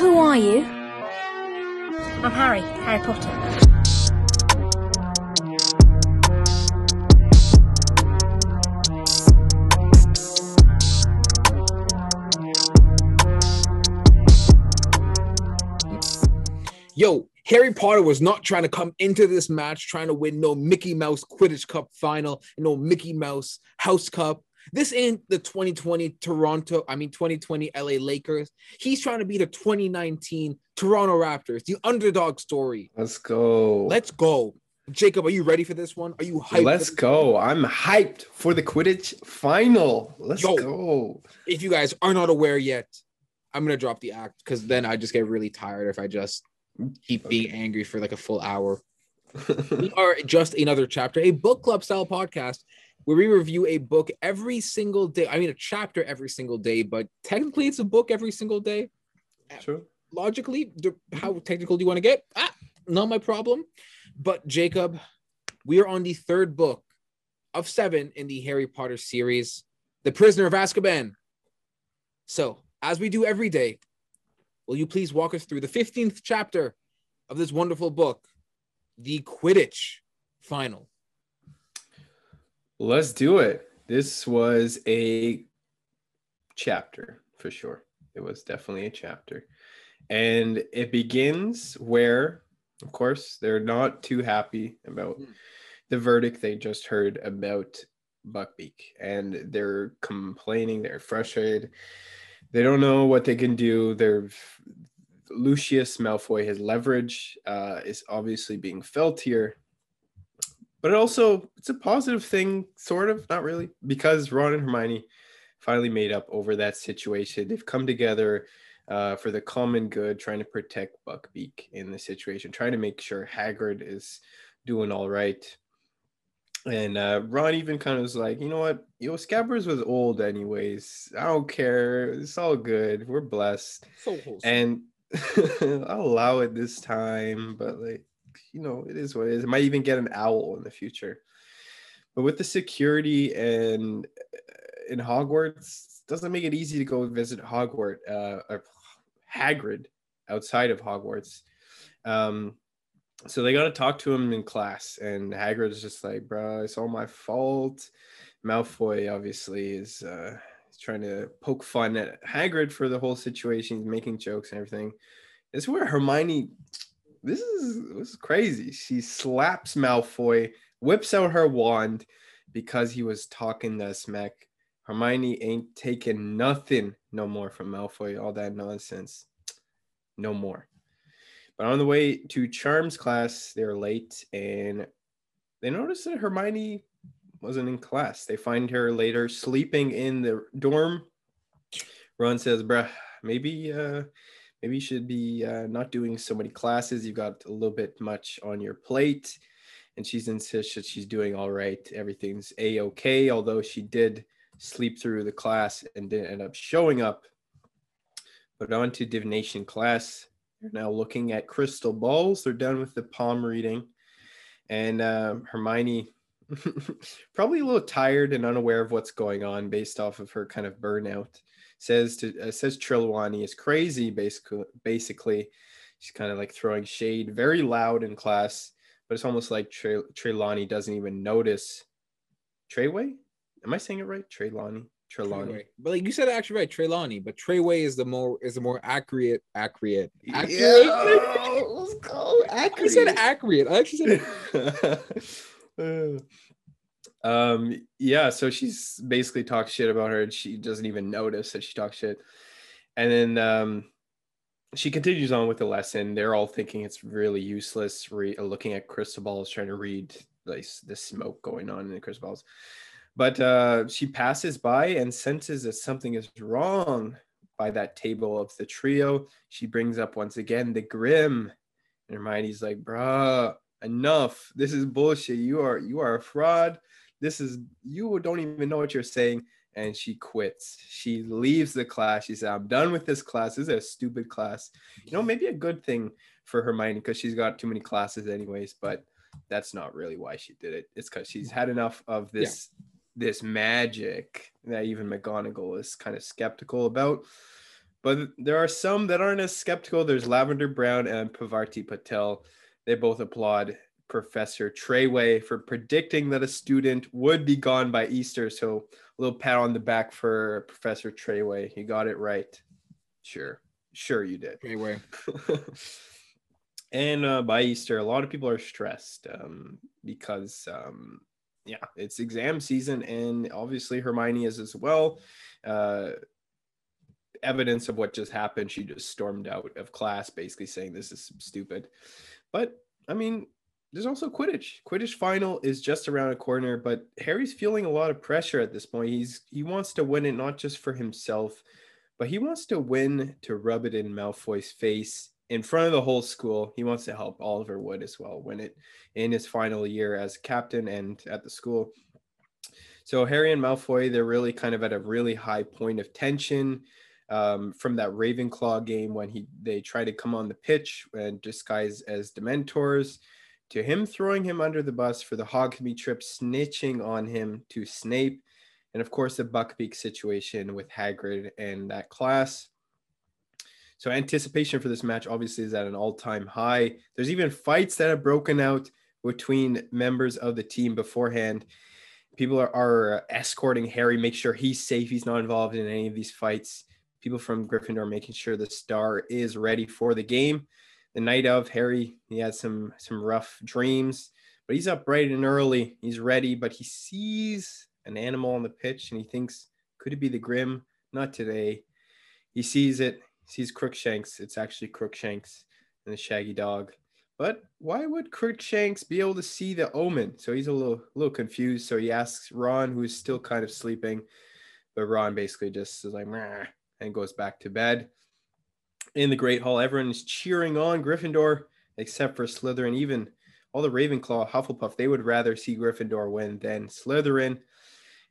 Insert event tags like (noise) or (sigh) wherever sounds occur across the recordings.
Who are you? I'm Harry, Harry Potter. Yo, Harry Potter was not trying to come into this match trying to win no Mickey Mouse Quidditch Cup final, no Mickey Mouse House Cup. This ain't the 2020 Toronto, I mean 2020 LA Lakers. He's trying to be the 2019 Toronto Raptors, the underdog story. Let's go. Let's go. Jacob, are you ready for this one? Are you hyped? Let's go. I'm hyped for the Quidditch final. Let's Yo. go. If you guys are not aware yet, I'm gonna drop the act because then I just get really tired if I just keep being angry for like a full hour. we are just another chapter, a book club style podcast where we review a book every single day. I mean, a chapter every single day, but technically it's a book every single day. True. Logically, how technical do you want to get? Ah, not my problem. But Jacob, we are on the third book of seven in the Harry Potter series, The Prisoner of Azkaban. So, as we do every day, will you please walk us through the 15th chapter of this wonderful book, The Quidditch Final? Let's do it. This was a chapter for sure. It was definitely a chapter. And it begins where, of course, they're not too happy about Hmm. the verdict they just heard about Buckbeak. And they're complaining, they're frustrated. They don't know what they can do. They're Lucius Malfoy, his leverage uh, is obviously being felt here but it also it's a positive thing, sort of, not really, because Ron and Hermione finally made up over that situation. They've come together uh, for the common good, trying to protect Buckbeak in the situation, trying to make sure Hagrid is doing all right. And uh, Ron even kind of was like, you know what, yo, Scabbers was old anyways. I don't care. It's all good. We're blessed, So and (laughs) I'll allow it this time. But like, you know, it is what it is. It might even get an owl in the future. But with the security and uh, in Hogwarts, doesn't make it easy to go visit Hogwarts, uh, or Hagrid outside of Hogwarts. Um, so they got to talk to him in class, and Hagrid's just like, "Bro, it's all my fault." Malfoy obviously is uh, trying to poke fun at Hagrid for the whole situation. He's making jokes and everything. Is where Hermione this is this is crazy. She slaps Malfoy, whips out her wand because he was talking that smack. Hermione ain't taking nothing no more from Malfoy. All that nonsense, no more. But on the way to Charms class, they're late and they notice that Hermione wasn't in class. They find her later sleeping in the dorm. Ron says, "Bruh, maybe uh, maybe you should be uh, not doing so many classes. You've got a little bit much on your plate. And she's insists that she's doing all right. Everything's a okay. Although she did sleep through the class and didn't end up showing up. But on to divination class. They're now looking at crystal balls. They're done with the palm reading. And um, Hermione, (laughs) probably a little tired and unaware of what's going on based off of her kind of burnout says to uh, says Trelawney is crazy. Basically, basically, she's kind of like throwing shade, very loud in class. But it's almost like Tre- Trelawney doesn't even notice. Treyway, am I saying it right? Trelawney, Trelawney. Treyway. But like you said, it actually right, Trelawney. But Treyway is the more is the more accurate, accurate, accurate. Yeah, (laughs) let's go. I said accurate. I actually said (laughs) (laughs) um yeah so she's basically talks shit about her and she doesn't even notice that she talks shit. And then um she continues on with the lesson. They're all thinking it's really useless re- looking at crystal balls trying to read like the smoke going on in the crystal balls. But uh she passes by and senses that something is wrong by that table of the trio. She brings up once again the grim. And hermione's like bruh enough. This is bullshit. You are you are a fraud this is you don't even know what you're saying. And she quits. She leaves the class. She said i'm done with this class. This is a stupid class. You know maybe a good thing for hermione because she's got too many classes anyways but that's not really why she did it. It's because she's had enough of this this magic that even mcgonagall is kind of skeptical about. But there are some that aren't as skeptical. There's Lavender Brown and Pavarti Patel. They both applaud Professor Treyway for predicting that a student would be gone by Easter. So a little pat on the back for Professor Treyway. He got it right. Sure. Sure you did. Treyway. (laughs) and uh, by Easter, a lot of people are stressed um, because, um, yeah, it's exam season, and obviously Hermione is as well. Uh, evidence of what just happened, she just stormed out of class, basically saying this is stupid. But I mean, there's also Quidditch. Quidditch final is just around a corner, but Harry's feeling a lot of pressure at this point. He's he wants to win it not just for himself, but he wants to win to rub it in Malfoy's face in front of the whole school. He wants to help Oliver Wood as well win it in his final year as captain and at the school. So Harry and Malfoy, they're really kind of at a really high point of tension um, from that Ravenclaw game when he they try to come on the pitch and disguise as Dementors, to him throwing him under the bus for the Hogsmeade trip, snitching on him to Snape, and of course the Buckbeak situation with Hagrid and that class. So anticipation for this match obviously is at an all-time high. There's even fights that have broken out between members of the team beforehand. People are, are escorting Harry, make sure he's safe, he's not involved in any of these fights. People from Gryffindor making sure the star is ready for the game. The night of Harry, he had some some rough dreams, but he's up bright and early. He's ready, but he sees an animal on the pitch and he thinks, could it be the Grim? Not today. He sees it sees Crookshanks. It's actually Crookshanks and the Shaggy Dog. But why would Crookshanks be able to see the omen? So he's a little, a little confused. So he asks Ron, who's still kind of sleeping, but Ron basically just is like, and goes back to bed. In the Great Hall, everyone is cheering on Gryffindor except for Slytherin. Even all the Ravenclaw, Hufflepuff, they would rather see Gryffindor win than Slytherin.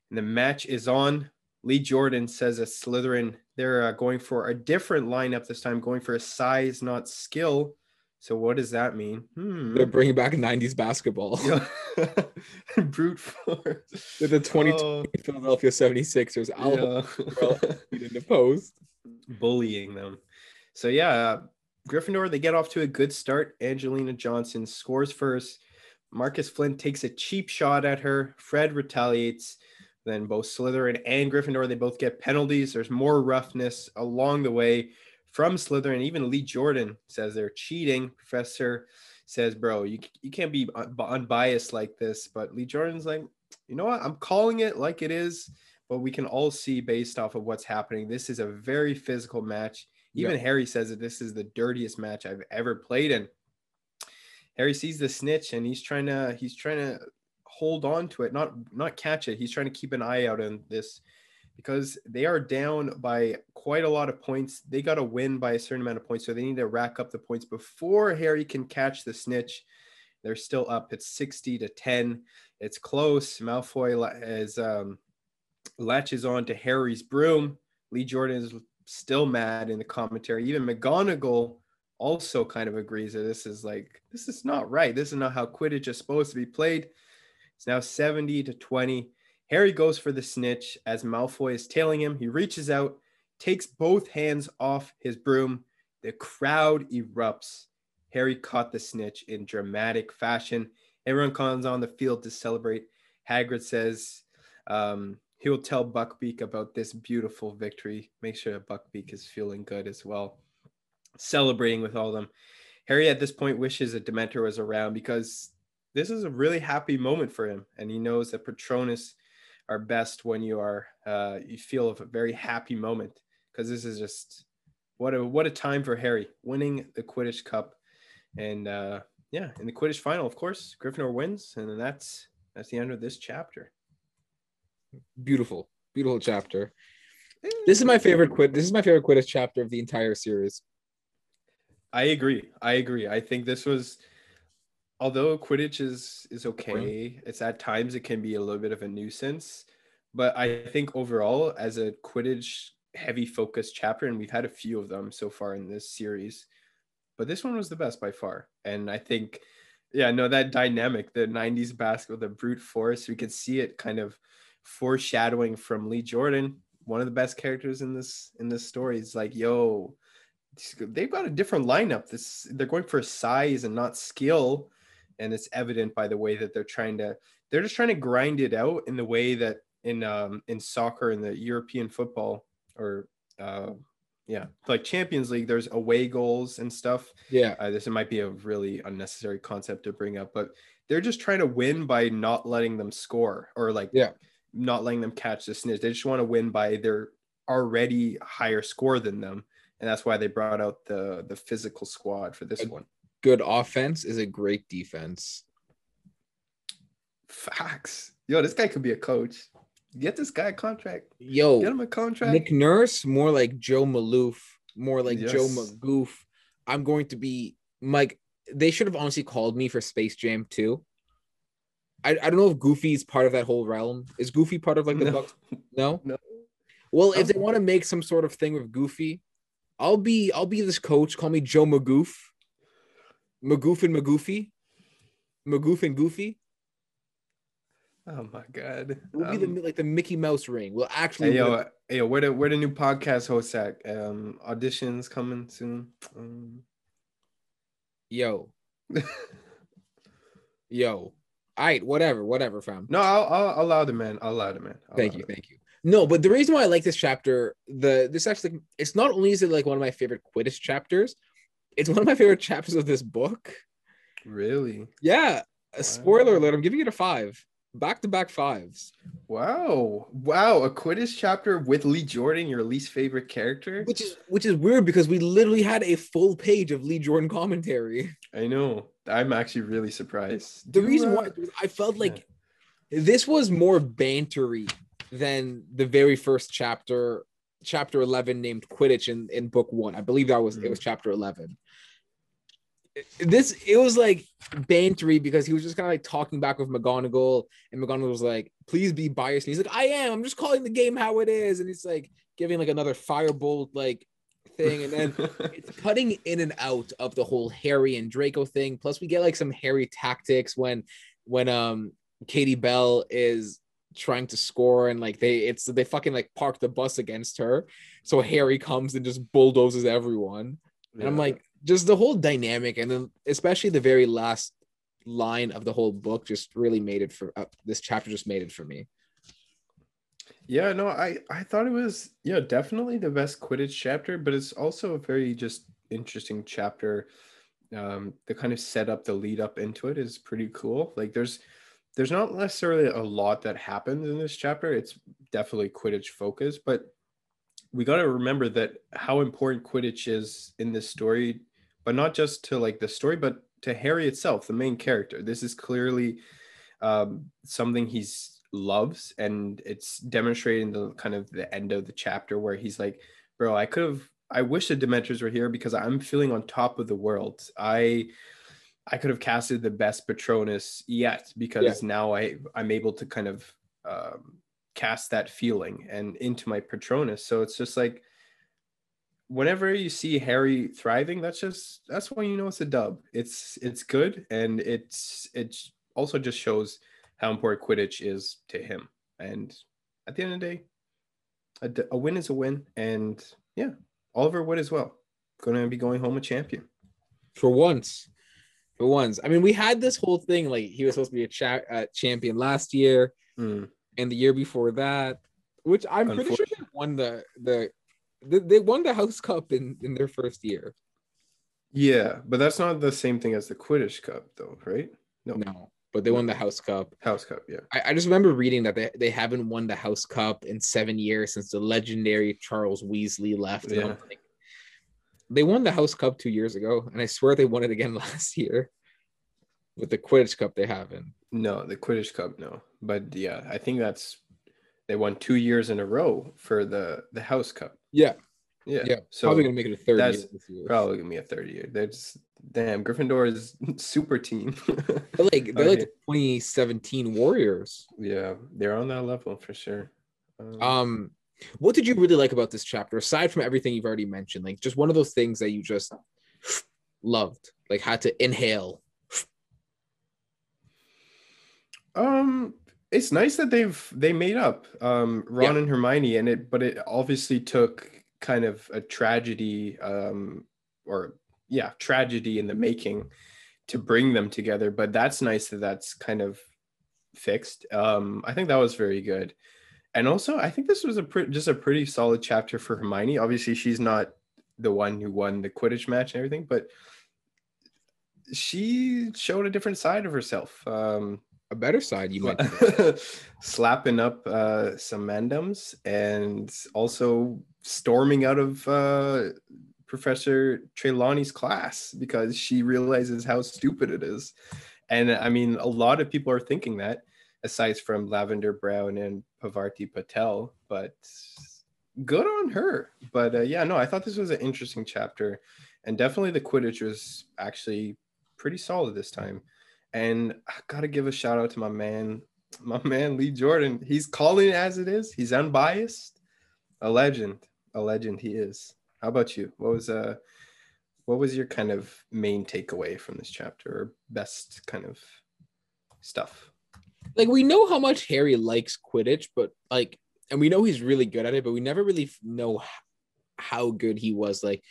And the match is on. Lee Jordan says that Slytherin, they're uh, going for a different lineup this time, going for a size, not skill. So what does that mean? Hmm. They're bringing back 90s basketball. (laughs) (laughs) Brute force. With the 2020 Oh. Philadelphia 76ers. Al Yeah. in the post. Bullying them. So yeah, uh, Gryffindor, they get off to a good start. Angelina Johnson scores first. Marcus Flint takes a cheap shot at her. Fred retaliates. Then both Slytherin and Gryffindor, they both get penalties. There's more roughness along the way from Slytherin. Even Lee Jordan says they're cheating. Professor says, bro, you, you can't be unbiased like this. But Lee Jordan's like, you know what? I'm calling it like it is. But we can all see based off of what's happening. This is a very physical match. Even Yeah. Harry says that this is the dirtiest match I've ever played in. Harry sees the snitch and he's trying to he's trying to hold on to it, not not catch it. He's trying to keep an eye out on this because they are down by quite a lot of points. They got to win by a certain amount of points, so they need to rack up the points before Harry can catch the snitch. They're still up. It's 60 to 10. It's close. Malfoy is um, latches on to Harry's broom. Lee Jordan is still mad in the commentary. Even McGonagall also kind of agrees that this is like this is not right. This is not how Quidditch is supposed to be played. It's now 70 to 20. Harry goes for the snitch as Malfoy is tailing him. He reaches out, takes both hands off his broom. The crowd erupts. Harry caught the snitch in dramatic fashion. Everyone comes on the field to celebrate. Hagrid says um, he will tell Buckbeak about this beautiful victory. Make sure that Buckbeak is feeling good as well. Celebrating with all of them. Harry at this point wishes that Dementor was around because this is a really happy moment for him, and he knows that Patronus are best when you are uh, you feel a very happy moment because this is just what a what a time for Harry winning the Quidditch Cup, and uh, yeah, in the Quidditch final, of course, Gryffindor wins, and then that's that's the end of this chapter. Beautiful, beautiful chapter. Eh, this is my favorite quid. This is my favorite Quidditch chapter of the entire series. I agree. I agree. I think this was, although Quidditch is is okay, it's at times it can be a little bit of a nuisance, but I think overall, as a Quidditch heavy focus chapter, and we've had a few of them so far in this series, but this one was the best by far. And I think, yeah, no, that dynamic, the '90s basketball, the brute force, we could see it kind of foreshadowing from Lee Jordan one of the best characters in this in this story. It's like, yo, they've got a different lineup. This they're going for size and not skill, and it's evident by the way that they're trying to. They're just trying to grind it out in the way that in um in soccer in the European football or uh yeah like Champions League. There's away goals and stuff. Yeah. Uh, this might be a really unnecessary concept to bring up, but they're just trying to win by not letting them score or like Yeah. Not letting them catch the snitch. They just want to win by their already higher score than them, and that's why they brought out the the physical squad for this Ag- one. Good offense is a great defense. Facts. Yo, this guy could be a coach. Get this guy a contract. Yo, Get him a contract. Nick Nurse, more like Joe Maloof, more like Joe Yes. Magoof. I'm going to be Mike. They should have honestly called me for Space Jam too. I, I don't know if Goofy's part of that whole realm. Is Goofy part of like the No. Bucks? No. (laughs) No. Well, if they want to make some sort of thing with Goofy, I'll be I'll be this coach. Call me Joe Magoof. Magoof and Magoofy. Magoof and Goofy. Oh my god. We'll be Um, the like the Mickey Mouse ring. We'll actually hey yo, win. hey yo, where the where the new podcast host at? Um, auditions coming soon. Um, yo (laughs) yo. All right, whatever, whatever, fam. no, I'll, I'll allow the man. I'll allow the man. I'll thank you, thank you. No, but the reason why I like this chapter, the this actually, it's not only is it like one of my favorite Quidditch chapters, it's one of my favorite (laughs) chapters of this book. Really? Yeah, a spoiler alert. I'm giving it a five, back to back fives, Wow. Wow. A Quidditch chapter with Lee Jordan, your least favorite character? which is which is weird because we literally had a full page of Lee Jordan commentary. I know. I'm actually really surprised. The Do, reason why I felt like this was more bantery than the very first chapter, chapter 11 named Quidditch in, in book one. I believe that was it mm-hmm. was chapter 11. This it was like bantery because he was just kind of like talking back with McGonagall, and McGonagall was like, please be biased. And he's like, I am, I'm just calling the game how it is. And he's like giving like another firebolt like thing, and then (laughs) it's cutting in and out of the whole Harry and Draco thing. Plus, we get like some Harry tactics when when um Katie Bell is trying to score and like they it's they fucking like park the bus against her. So Harry comes and just bulldozes everyone. And I'm like, just the whole dynamic, and then especially the very last line of the whole book just really made it for uh, this chapter just made it for me. Yeah, no, I I thought it was yeah, definitely the best Quidditch chapter, but it's also a very just interesting chapter. Um, the kind of setup, the lead up into it is pretty cool. Like there's there's not necessarily a lot that happens in this chapter. It's definitely Quidditch focused, but we got to remember that how important Quidditch is in this story, but not just to like the story, but to Harry itself, the main character. This is clearly um, something he's loves, and it's demonstrated in the kind of the end of the chapter where he's like, "Bro, I could have. I wish the Dementors were here because I'm feeling on top of the world. I." I could have casted the best Patronus yet because now I I'm able to kind of um, cast that feeling and into my Patronus. So it's just like whenever you see Harry thriving, that's just that's when you know it's a dub. It's it's good and it's it's also just shows how important Quidditch is to him. And at the end of the day, a win is a win. And yeah, Oliver Wood as well. Gonna be going home a champion. for once. For once, I mean, we had this whole thing like he was supposed to be a cha- uh, champion last year Mm. and the year before that, which I'm pretty sure they won the the they, they won the House Cup in in their first year. Yeah, but that's not the same thing as the Quidditch Cup, though, right? No, No, but they won the House Cup. House Cup. Yeah. I, I just remember reading that they, they haven't won the House Cup in seven years since the legendary Charles Weasley left. Yeah. like, they won the House Cup two years ago, and I swear they won it again (laughs) last year. With the Quidditch Cup, they haven't. No, the Quidditch Cup, no. But yeah, I think that's they won two years in a row for the the House Cup. Yeah, Yeah. yeah. So probably gonna make it a third that's year probably gonna be a third year. They're just damn Gryffindor is (laughs) super team. (laughs) They're like they're like the 2017 Warriors. yeah, they're on that level for sure. Um, Um, what did you really like about this chapter aside from everything you've already mentioned? Like just one of those things that you just (sniffs) loved, like had to inhale. Um, it's nice that they've they made up um Ron Yeah. and Hermione and it but it obviously took kind of a tragedy um or yeah tragedy in the making to bring them together but that's nice that that's kind of fixed. Um I think that was very good. And also I think this was a pre- just a pretty solid chapter for Hermione. Obviously she's not the one who won the Quidditch match and everything but she showed a different side of herself um A better side, you might. (laughs) slapping up uh, some mandoms and also storming out of uh, Professor Trelawney's class because she realizes how stupid it is. And I mean, a lot of people are thinking that, aside from Lavender Brown and Pavarti Patel, but good on her. But uh, yeah, no, I thought this was an interesting chapter. And definitely the Quidditch was actually pretty solid this time. And I gotta give a shout out to my man, my man Lee Jordan. He's calling it as it is. He's unbiased. A legend. A legend he is. How about you? What was uh what was your kind of main takeaway from this chapter or best kind of stuff? like we know how much Harry likes Quidditch, but like, and we know he's really good at it, but we never really know how good he was. Like,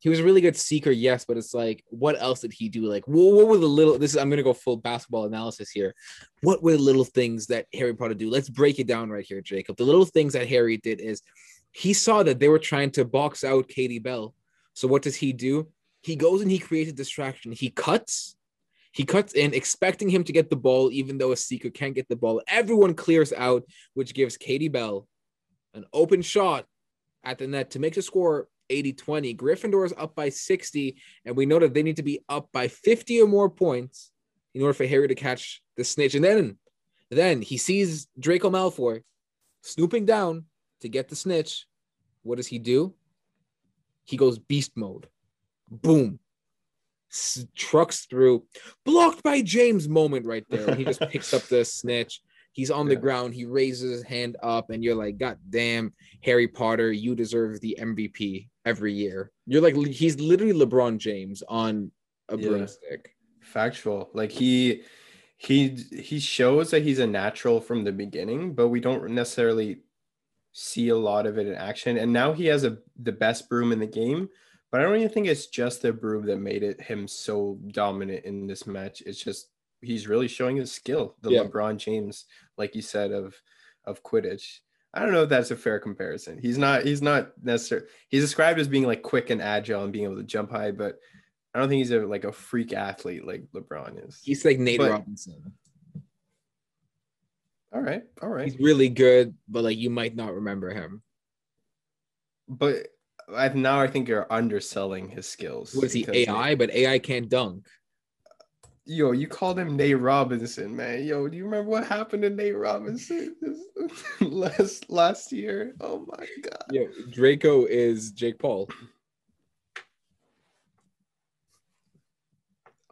he was a really good seeker, yes, but it's like, what else did he do? Like, what, what were the little? This is I'm gonna go full basketball analysis here. What were the little things that Harry Potter do? Let's break it down right here, Jacob. The little things that Harry did is he saw that they were trying to box out Katie Bell. So what does he do? He goes and he creates a distraction. He cuts he cuts in, expecting him to get the ball, even though a seeker can't get the ball. Everyone clears out, which gives Katie Bell an open shot at the net to make the score 80 20. Gryffindor is up by 60, and we know that they need to be up by 50 or more points in order for Harry to catch the snitch. And then, then he sees Draco Malfoy snooping down to get the snitch. What does he do? He goes beast mode. Boom s- trucks through, blocked by James moment right there. When he just (laughs) picks up the snitch. He's on the Yeah. ground. He raises his hand up, and you're like, God damn, Harry Potter, you deserve the MVP every year. You're like, he's literally LeBron James on a Yeah. broomstick. Factual. Like he he he shows that he's a natural from the beginning, but we don't necessarily see a lot of it in action. And now he has a the best broom in the game, but I don't even think it's just the broom that made it him so dominant in this match. It's just he's really showing his skill, the Yeah. LeBron James, like you said, of of Quidditch. I don't know if that's a fair comparison. He's not he's not necessarily he's described as being like quick and agile and being able to jump high, but I don't think he's a like a freak athlete like LeBron is. He's like Nate But- Robinson. All right, all right. He's really good, but like you might not remember him. But I now I think you're underselling his skills. What is he, AI? But AI can't dunk. Yo, you called him Nate Robinson, man. Yo, do you remember what happened to Nate Robinson (laughs) last last year? Oh my god. Yeah, Draco is Jake Paul.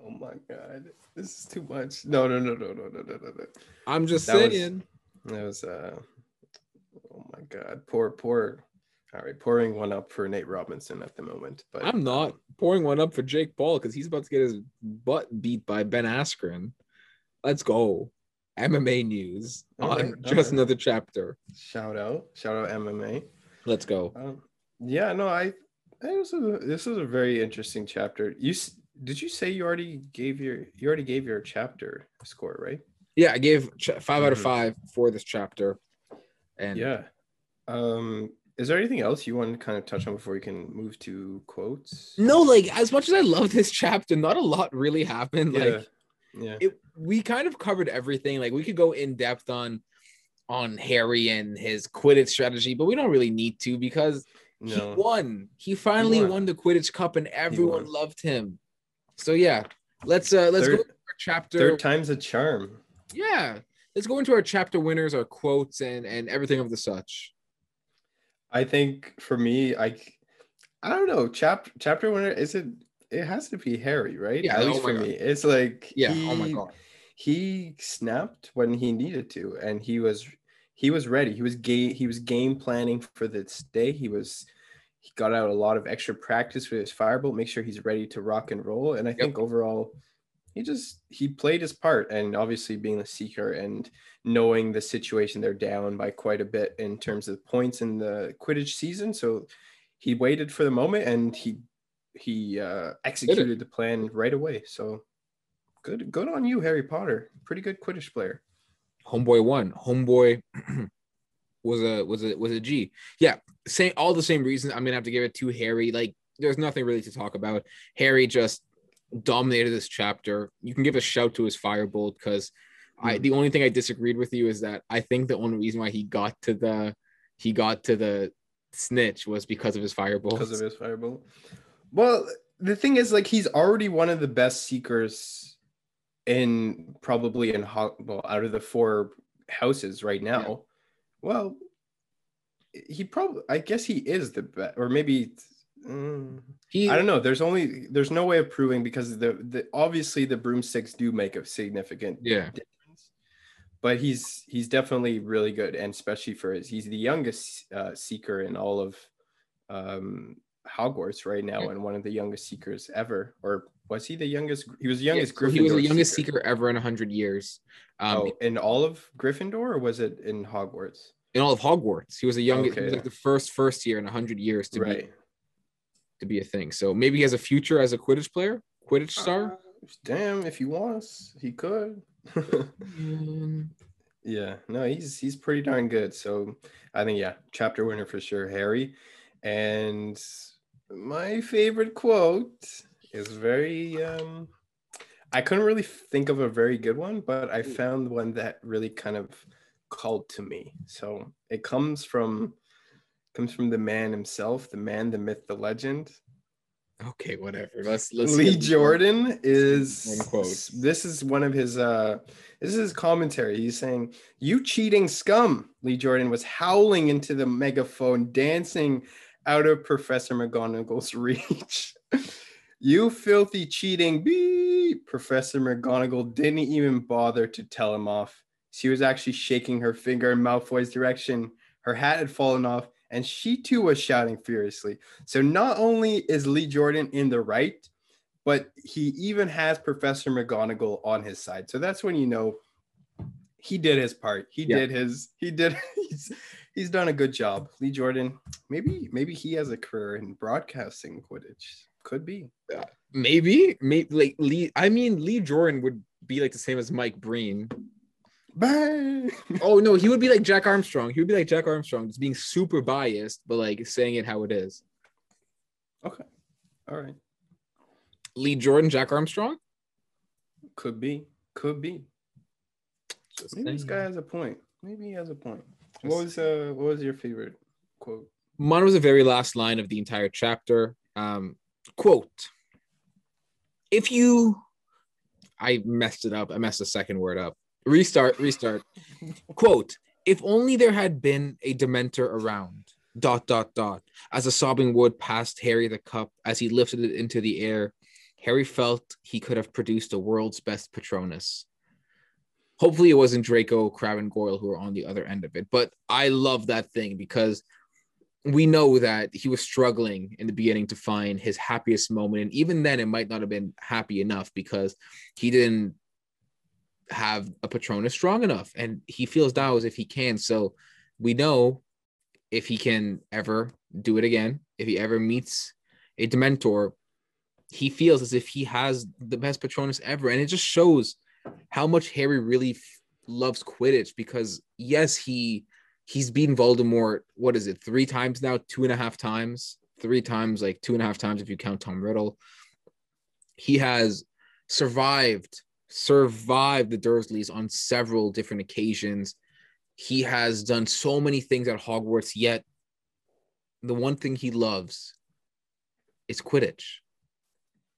Oh my god. This is too much. No, no, no, no, no, no, no, no. I'm just that saying. Was, that was uh oh my god. Poor, poor. All right, pouring one up for Nate Robinson at the moment. But I'm not pouring one up for Jake Paul because he's about to get his butt beat by Ben Askren. Let's go. MMA news on right, just another chapter. Shout out. Shout out MMA. Let's go. Um, yeah, no, I, I this is a, this is a very interesting chapter. You did you say you already gave your you already gave your chapter score, right? Yeah, I gave ch- 5 out of Mhm. five for this chapter. And Yeah. Um, is there anything else you want to kind of touch on before we can move to quotes? no, like as much as I love this chapter, not a lot really happened. Yeah. Like Yeah. it, we kind of covered everything. Like we could go in depth on on Harry and his Quidditch strategy, but we don't really need to because he won. He finally won. won. the Quidditch Cup, and everyone loved him. So yeah, let's uh let's go Third- into our chapter. Third time's a charm. Yeah, let's go into our chapter winners, our quotes, and and everything of the such. I think for me, I I don't know. Chapter chapter winner is it? It has to be Harry, right? Yeah, At oh least my for God. me, it's like Yeah. He, oh my god. He snapped when he needed to, and he was he was ready. He was game. He was game planning for this day. He was he got out a lot of extra practice with his firebolt. Make sure he's ready to rock and roll. And I think overall, he just he played his part and obviously being the seeker and knowing the situation they're down by quite a bit in terms of points in the quidditch season so he waited for the moment and he he uh executed the plan right away so good good on you harry potter pretty good quidditch player Homeboy won. Homeboy (clears throat) was a was a was a G. Yeah, same all the same reasons. I'm gonna have to give it to Harry. Like, there's nothing really to talk about. Harry just dominated this chapter. You can give a shout to his firebolt because I Hmm. the only thing I disagreed with you is that I think the only reason why he got to the he got to the snitch was because of his firebolt. because of his firebolt well the thing is like he's already one of the best seekers in probably in well out of the four houses right now. Well he probably i guess he is the best or maybe mm, he i don't know there's only there's no way of proving because the, the obviously the broomsticks do make a significant yeah difference but he's he's definitely really good and especially for his he's the youngest uh, seeker in all of um hogwarts right now Yeah. and one of the youngest seekers ever or was he the youngest he was the youngest Yeah, so he was the Gryffindor youngest seeker, ever in 100 years. Um, oh, in all of gryffindor or was it in hogwarts in all of Hogwarts, he was the youngest. he was like the first first year in 100 years to be to be a thing. So maybe he has a future as a Quidditch player, Quidditch star. Uh, damn if he wants he could (laughs) Yeah, no, he's he's pretty darn good. So I think yeah, chapter winner for sure, Harry. And my favorite quote is very um I couldn't really think of a very good one, but I found one that really kind of called to me. So it comes from comes from the man himself, the man, the myth, the legend. okay, whatever. Let's let's Lee Jordan is One quote. this is one of his uh this is his commentary. He's saying, You cheating scum. Lee Jordan was howling into the megaphone, dancing out of Professor McGonagall's (laughs) reach. you filthy cheating beep. Professor McGonagall didn't even bother to tell him off. She was actually shaking her finger in Malfoy's direction. Her hat had fallen off, and she too was shouting furiously. So not only is Lee Jordan in the right, but he even has Professor McGonagall on his side. So that's when you know he did his part. He Yeah. did his he did (laughs) he's he's done a good job. Lee Jordan, maybe maybe he has a career in broadcasting Quidditch. Could be. maybe maybe like Lee. I mean, Lee Jordan would be like the same as Mike Breen. Bang. (laughs) Oh no, he would be like Jack Armstrong. He would be like Jack Armstrong, just being super biased, but like saying it how it is. okay. All right. Lee Jordan, Jack Armstrong. Could be. Could be. Just Maybe this guy has a point. Maybe he has a point. What was uh what was your favorite quote? Mine was the very last line of the entire chapter. Um, quote: If you, I messed it up. I messed the second word up. Restart. Restart. quote: If only there had been a Dementor around. Dot dot dot. As a sobbing wood passed Harry the cup, as he lifted it into the air, Harry felt he could have produced the world's best Patronus. Hopefully, it wasn't Draco, Crabbe, and Goyle who were on the other end of it. But I love that thing because we know that he was struggling in the beginning to find his happiest moment. And even then, it might not have been happy enough because he didn't have a Patronus strong enough. And he feels now as if he can. So we know if he can ever do it again, if he ever meets a Dementor, he feels as if he has the best Patronus ever. And it just shows how much Harry really f- loves Quidditch because, yes, he he's beaten Voldemort. What is it? Three times now, two and a half times, three times, like two and a half times if you count Tom Riddle. He has survived, survived the Dursleys on several different occasions. He has done so many things at Hogwarts, yet the one thing he loves is Quidditch.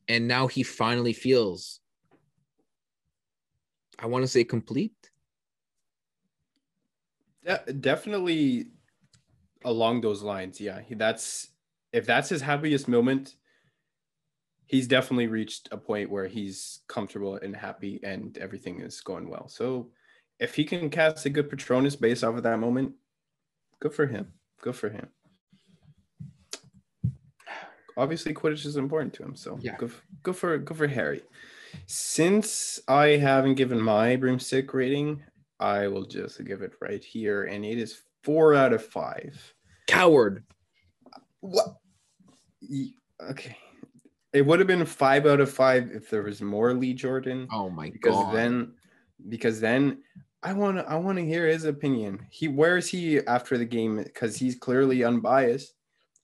And now he finally feels, I want to say complete. De- definitely along those lines. Yeah, that's if that's his happiest moment, he's definitely reached a point where he's comfortable and happy, and everything is going well. So, if he can cast a good Patronus based off of that moment, good for him. Good for him. Obviously, Quidditch is important to him, so Yeah. good, good for good for Harry. Since I haven't given my broomstick rating, I will just give it right here, and it is four out of five. Coward. What? Okay. It would have been five out of five if there was more Lee Jordan. Oh my because god. then because then I want to I want to hear his opinion. He where is he after the game because he's clearly unbiased.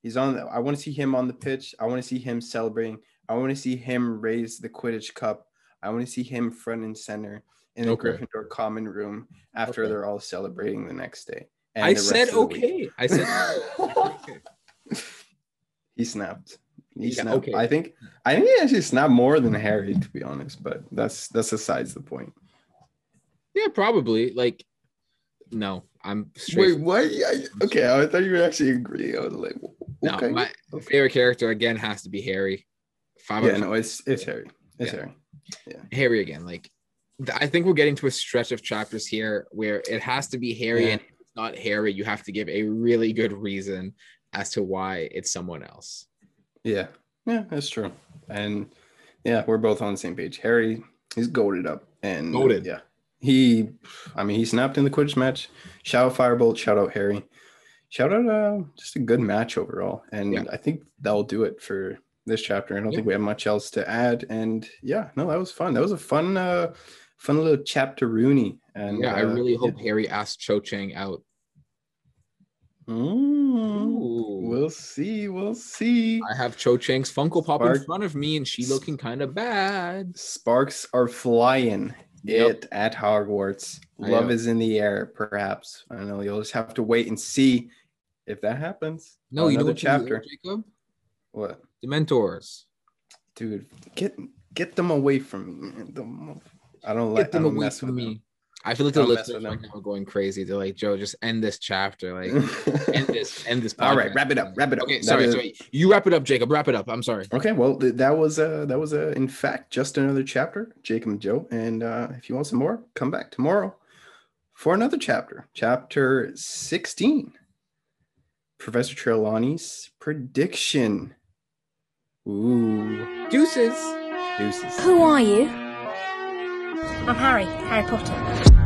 He's on the, I want to see him on the pitch. I want to see him celebrating. I want to see him raise the Quidditch cup. I want to see him front and center in the Okay. Gryffindor common room after Okay. they're all celebrating the next day. and I said of the week. okay. I said (laughs) He snapped. He Yeah, snapped. okay. I think I think he actually snapped more than Harry, to be honest. But that's that's besides the point. yeah, probably. Like, no, I'm straight. Wait, what? I, okay, I thought you would actually agree. I was like, no, okay. my favorite character again has to be Harry. Five yeah, no, it's it's Harry. It's Yeah. Harry. Yeah. Harry again. Like, I think we're getting to a stretch of chapters here where it has to be Harry, Yeah. and if it's not Harry, you have to give a really good reason as to why it's someone else. Yeah, yeah, that's true. And yeah, we're both on the same page. Harry, he's goaded up, and Goated. Yeah, he. I mean, he snapped in the Quidditch match. Shout out Firebolt. Shout out Harry. Shout out uh, just a good match overall. And Yeah. I think that'll do it for this chapter. I don't Yeah. think we have much else to add. And yeah, no, that was fun. That was a fun, uh, fun little chapter Rooney. And yeah, I uh, really hope Harry asks Cho Chang out. Mm, Ooh. we'll see. We'll see. I have Cho Chang's Funko Pop in front of me, and she looking kind of bad. Sparks are flying Yep. it at Hogwarts. I Love is in the air, perhaps. I don't know. You'll just have to wait and see if that happens. No, you know what chapter, chapter. Jacob? What, Dementors. dude? Get get them away from me. Don't- I don't Get like. I them don't away mess from with me. I feel like the Don't mess listeners with right them. now are going crazy. They're like, Joe, just end this chapter. Like, (laughs) end this, end this. All right, wrap it up. Wrap it up. Okay, That sorry, is- sorry. You wrap it up, Jacob. Wrap it up. I'm sorry. Okay, well, th- that was uh that was uh, in fact just another chapter, Jacob and Joe. And uh, if you want some more, come back tomorrow for another chapter, chapter sixteen. Professor Trelawney's prediction. Ooh, Deuces. deuces. Who are you? I'm Harry, Harry Potter.